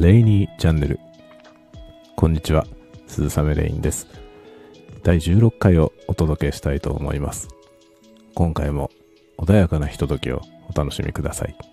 レイニーチャンネル。こんにちは、鈴雨レインです。第16回をお届けしたいと思います。今回も穏やかなひとときをお楽しみください。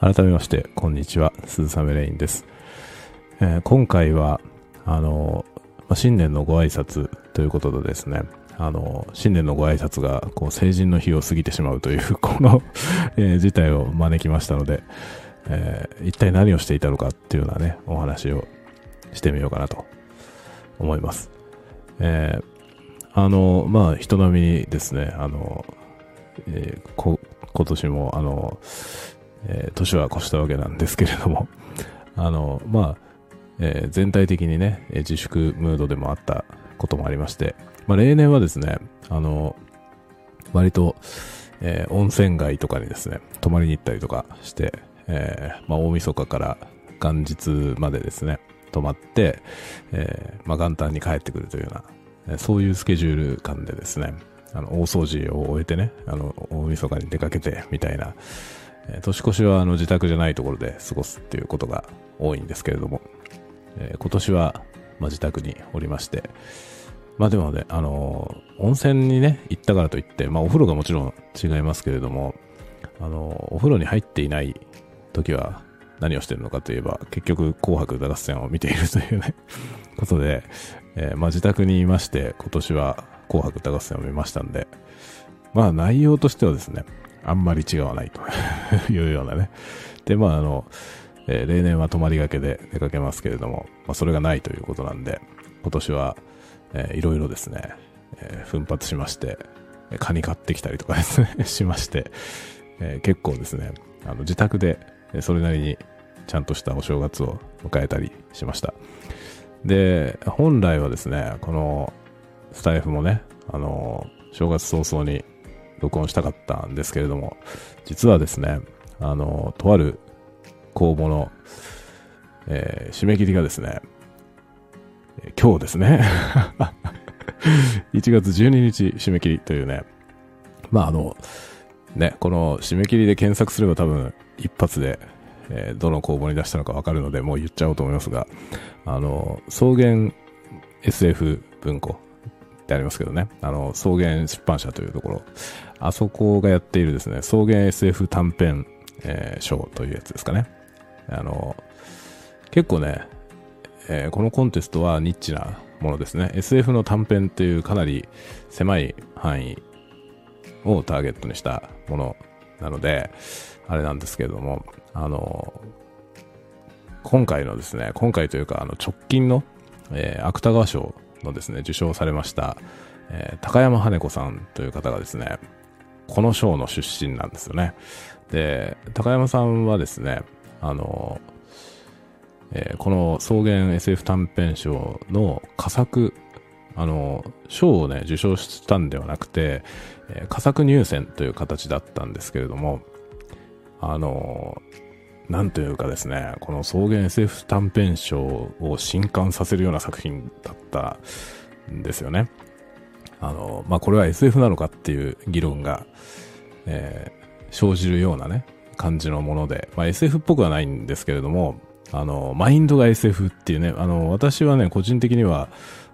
改めまして、こんにちは、鈴雨レインです。えー、今回は、あの、新年のご挨拶ということでですね、あの、新年のご挨拶が、こう、成人の日を過ぎてしまうという、このえー、事態を招きましたので、えー、一体何をしていたのかっていうようなね、お話をしてみようかなと思います。えー、あの、まあ、人並みにですね、あの、えー、こ今年も、あの、えー、年は越したわけなんですけれども、あの、まあ、えー、全体的にね、自粛ムードでもあったこともありまして、まあ、例年はですね、あの、割と、えー、温泉街とかにですね、泊まりに行ったりとかして、えー、まあ、大晦日から元日までですね、泊まって、えー、まあ、元旦に帰ってくるというような、そういうスケジュール感でですね、あの、大掃除を終えてね、あの、大晦日に出かけて、みたいな、年越しはあの自宅じゃないところで過ごすっていうことが多いんですけれども、えー、今年は、まあ、自宅におりまして、まあでもね、あのー、温泉にね、行ったからといって、まあお風呂がもちろん違いますけれども、あのー、お風呂に入っていない時は何をしてるのかといえば、結局紅白歌合戦を見ているというね ことで、えまあ自宅にいまして、今年は紅白歌合戦を見ましたんで、まあ内容としてはですね、あんまり違わないと いうようなね。で、まあ、あの、えー、例年は泊まりがけで出かけますけれども、まあ、それがないということなんで、今年は、えー、いろいろですね、えー、奮発しまして、カニ買ってきたりとかですね しまして、えー、結構ですね、あの自宅でそれなりにちゃんとしたお正月を迎えたりしました。で、本来はですね、このスタイフもね、あの、正月早々に録音したかったんですけれども、実はですね、あの、とある公募の、えー、締め切りがですね、今日ですね。1月12日締め切りというね、まああの、ね、この締め切りで検索すれば多分一発で、えー、どの公募に出したのかわかるので、もう言っちゃおうと思いますが、あの、草原 SF 文庫ってありますけどね、あの、草原出版社というところ、あそこがやっているですね、草原 SF 短編、えー、賞というやつですかね。あの、結構ね、えー、このコンテストはニッチなものですね。SF の短編っていうかなり狭い範囲をターゲットにしたものなので、あれなんですけれども、あの、今回のですね、今回というか、あの、直近の、えー、芥川賞のですね、受賞されました、えー、高山羽子さんという方がですね、この賞の出身なんですよね。で、高山さんはですね、あの、えー、この草原 SF 短編賞の佳作、あの、賞をね、受賞したんではなくて、えー、佳作入選という形だったんですけれども、あの、なんというかですね、この草原 SF 短編賞を震撼させるような作品だったんですよね。あの、まあ、これは SF なのかっていう議論が、えー、生じるようなね、感じのもので、まあ、SF っぽくはないんですけれども、あの、マインドが SF っていうね、あの、私はね、個人的には、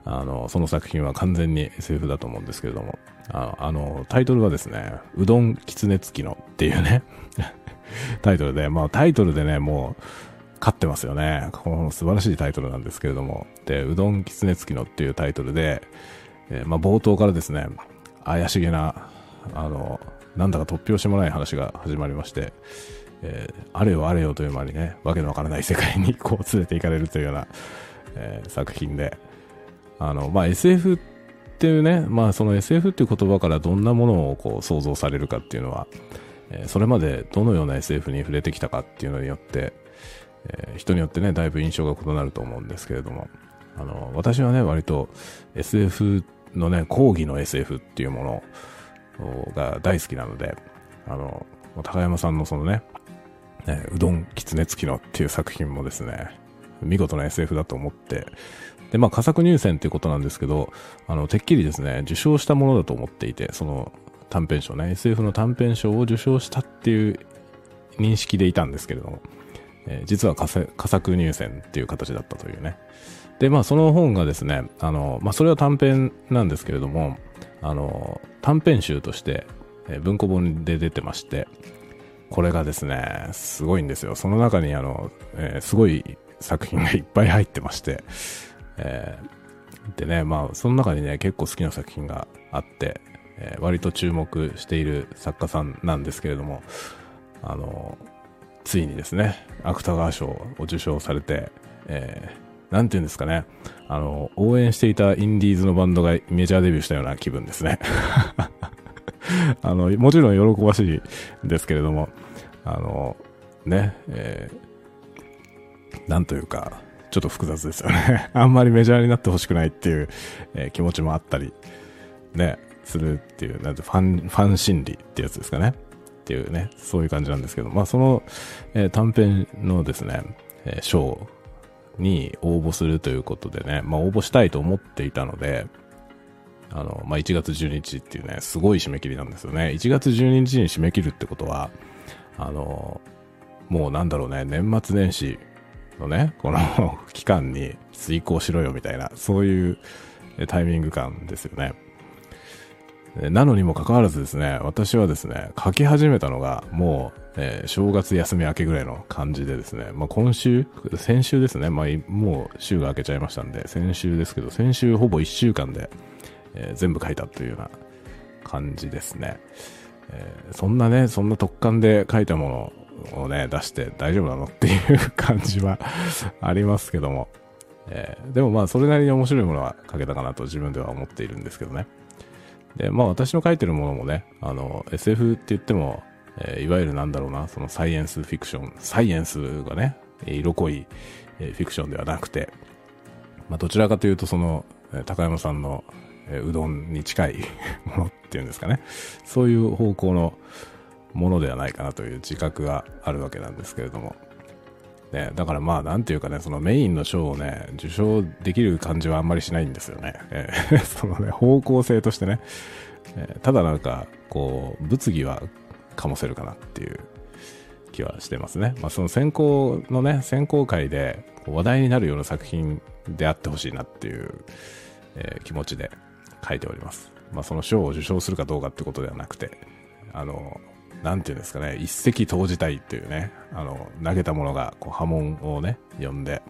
あの、その作品は完全に SF だと思うんですけれども、ああの、タイトルはですね、うどん狐付きのっていうね、タイトルで、まあタイトルでね、もう、勝ってますよね。この素晴らしいタイトルなんですけれども、で、うどん狐付きのっていうタイトルで、えー、まあ、冒頭からですね、怪しげな、あの、なんだか突拍子もない話が始まりまして、えー、あれよあれよという間にね、わけのわからない世界に こう連れて行かれるというような、えー、作品で、あの、まあ、SF っていうね、まあ、その SF っていう言葉からどんなものをこう想像されるかっていうのは、え、それまでどのような SF に触れてきたかっていうのによって、え、人によってね、だいぶ印象が異なると思うんですけれども、あの、私はね、割と SF のね、講義の SF っていうものが大好きなので、あの、高山さんのそのね、ねうどん狐付きのっていう作品もですね、見事な SF だと思って、で、まあ、佳作入選っていうことなんですけど、あの、てっきりですね、受賞したものだと思っていて、その短編賞ね、SF の短編賞を受賞したっていう認識でいたんですけれども、えー、実は佳作入選っていう形だったというね。で、まあ、その本がですね、あの、まあ、それは短編なんですけれども、あの、短編集として、え、文庫本で出てまして、これがですね、すごいんですよ。その中にあの、えー、すごい作品がいっぱい入ってまして、えー、でね、まあ、その中にね、結構好きな作品があって、えー、割と注目している作家さんなんですけれども、あの、ついにですね、芥川賞を受賞されて、えー、なんていうんですかね、あの、応援していたインディーズのバンドがメジャーデビューしたような気分ですね。あの、もちろん喜ばしいですけれども、あの、ね、えー、なんというか、ちょっと複雑ですよね。あんまりメジャーになってほしくないっていう、えー、気持ちもあったり、ね、するっていう、なんてファン、ファン心理ってやつですかね。っていうね、そういう感じなんですけど、まあその、えー、短編のですね、えー、賞に応募するということでね、まあ応募したいと思っていたので、あの、まあ1月12日っていうね、すごい締め切りなんですよね。1月12日に締め切るってことは、あの、もうなんだろうね、年末年始のね、この 期間に遂行しろよみたいな、そういうタイミング感ですよね。なのにもかかわらずですね、私はですね、書き始めたのがもう、えー、正月休み明けぐらいの感じでですね、まあ、今週、先週ですね、まあ、もう週が明けちゃいましたんで、先週ですけど、先週ほぼ1週間で、えー、全部書いたというような感じですね。えー、そんなね、そんな特感で書いたものをね、出して大丈夫なのっていう感じはありますけども、え、でもまあそれなりに面白いものは書けたかなと自分では思っているんですけどね。で、まあ私の書いてるものもね、あの、SF って言っても、えー、いわゆるなんだろうな、そのサイエンスフィクション、サイエンスがね、色濃い、え、フィクションではなくて、まあどちらかというとその、高山さんの、え、うどんに近い ものっていうんですかね、そういう方向のものではないかなという自覚があるわけなんですけれども、ね、だからまあ、なんていうかね、そのメインの賞をね、受賞できる感じはあんまりしないんですよね。えー、そのね、方向性としてね、えー、ただなんか、こう、物議は醸せるかなっていう気はしてますね。まあ、その選考のね、選考会で話題になるような作品であってほしいなっていう、えー、気持ちで書いております。まあ、その賞を受賞するかどうかってことではなくて、あの、なんていうんですかね、一石投じたいっていうね、あの、投げたものがこう波紋をね、呼んで、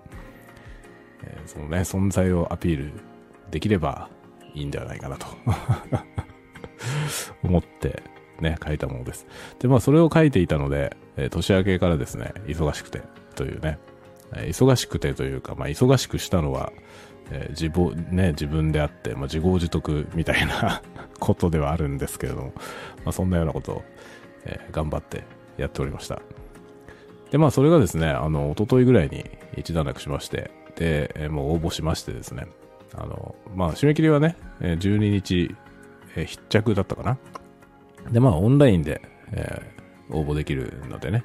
えー、そのね、存在をアピールできればいいんではないかなと 思ってね、書いたものです。で、まあそれを書いていたので、えー、年明けからですね、忙しくてというね、え、忙しくてというか、まあ忙しくしたのは、えー、自分、ね、自分であって、まあ自業自得みたいな ことではあるんですけれども、まあそんなようなことをえー、頑張ってやっておりました。で、まあ、それがですね、あの、一昨日ぐらいに一段落しまして、で、えー、もう応募しましてですね、あの、まあ、締め切りはね、12日、えー、必着だったかな。で、まあ、オンラインで、えー、応募できるのでね、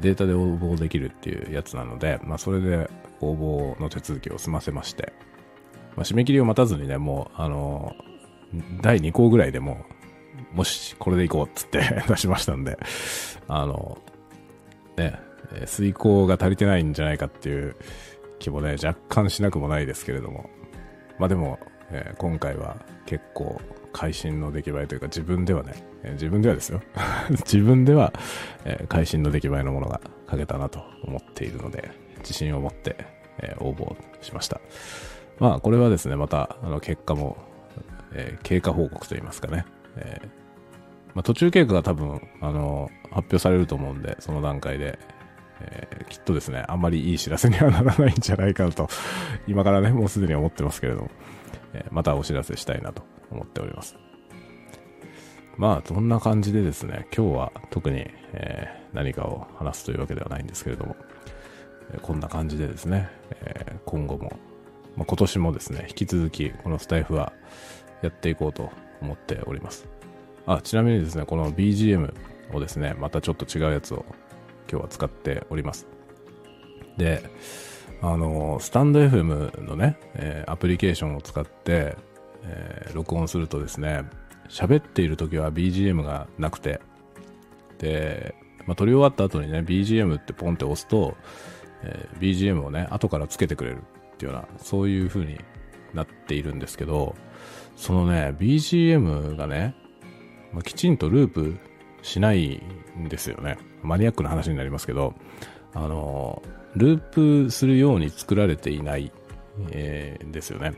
データで応募できるっていうやつなので、まあ、それで応募の手続きを済ませまして、まあ、締め切りを待たずにね、もう、あの、第2項ぐらいでももし、これでいこうっつって 出しましたんで、あの、ね、遂行が足りてないんじゃないかっていう気もね、若干しなくもないですけれども、まあでも、えー、今回は結構会心の出来栄えというか自分ではね、えー、自分ではですよ。自分では、えー、会心の出来栄えのものが書けたなと思っているので、自信を持って、え応募しました。まあこれはですね、またあの結果も、え経過報告といいますかね、えまあ、途中経過が多分、あの、発表されると思うんで、その段階で、えー、きっとですね、あんまりいい知らせにはならないんじゃないかなと、今からね、もうすでに思ってますけれども、え、またお知らせしたいなと思っております。まあ、そんな感じでですね、今日は特に、え、何かを話すというわけではないんですけれども、えこんな感じでですね、え今後も、まあ、今年もですね、引き続きこのスタイフはやっていこうと思っております。あ、ちなみにですね、この BGM をですね、またちょっと違うやつを今日は使っております。で、あの、スタンド FM のね、えー、アプリケーションを使って、えー、録音するとですね、喋っている時は BGM がなくて、で、まあ、撮り終わった後にね、BGM ってポンって押すと、えー、BGM をね、後からつけてくれるっていうような、そういう風になっているんですけど、そのね、BGM がね、まあ、きちんとループしないんですよね。マニアックな話になりますけど、あの、ループするように作られていない、えー、ですよね。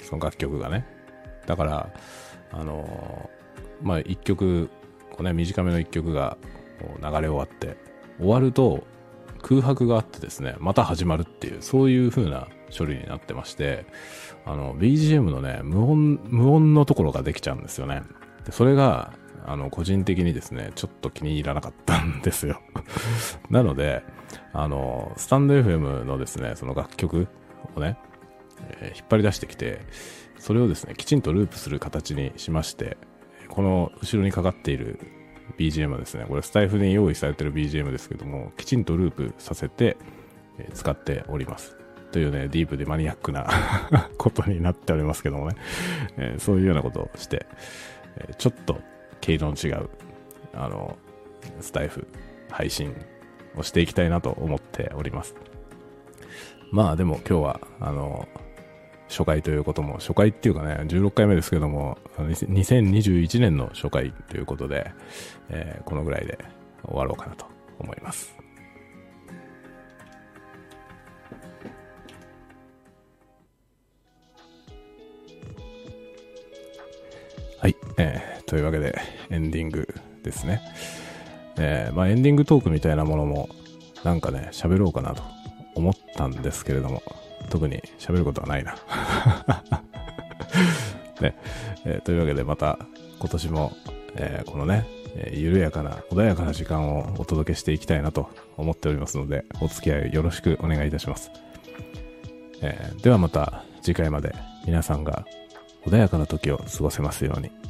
その楽曲がね。だから、あの、まあ、一曲、こうね、短めの一曲が流れ終わって、終わると空白があってですね、また始まるっていう、そういう風な処理になってまして、あの、BGM のね、無音、無音のところができちゃうんですよね。で、それが、あの、個人的にですね、ちょっと気に入らなかったんですよ。なので、あの、スタンド FM のですね、その楽曲をね、えー、引っ張り出してきて、それをですね、きちんとループする形にしまして、この後ろにかかっている BGM はですね、これスタイフに用意されてる BGM ですけども、きちんとループさせて、え、使っております。というね、ディープでマニアックな ことになっておりますけどもね、え、そういうようなことをして、え、ちょっと毛色の違う、あの、スタイフ配信をしていきたいなと思っております。まあでも今日は、あの、初回ということも、初回っていうかね、16回目ですけども、2021年の初回ということで、えー、このぐらいで終わろうかなと思います。はい、えー、というわけでエンディングですね。えー、まあエンディングトークみたいなものもなんかね、喋ろうかなと思ったんですけれども、特に喋ることはないな。ねえー、というわけでまた今年も、えー、このね、えー、緩やかな穏やかな時間をお届けしていきたいなと思っておりますのでお付き合いよろしくお願いいたします、え、ではまた次回まで皆さんが穏やかな時を過ごせますように。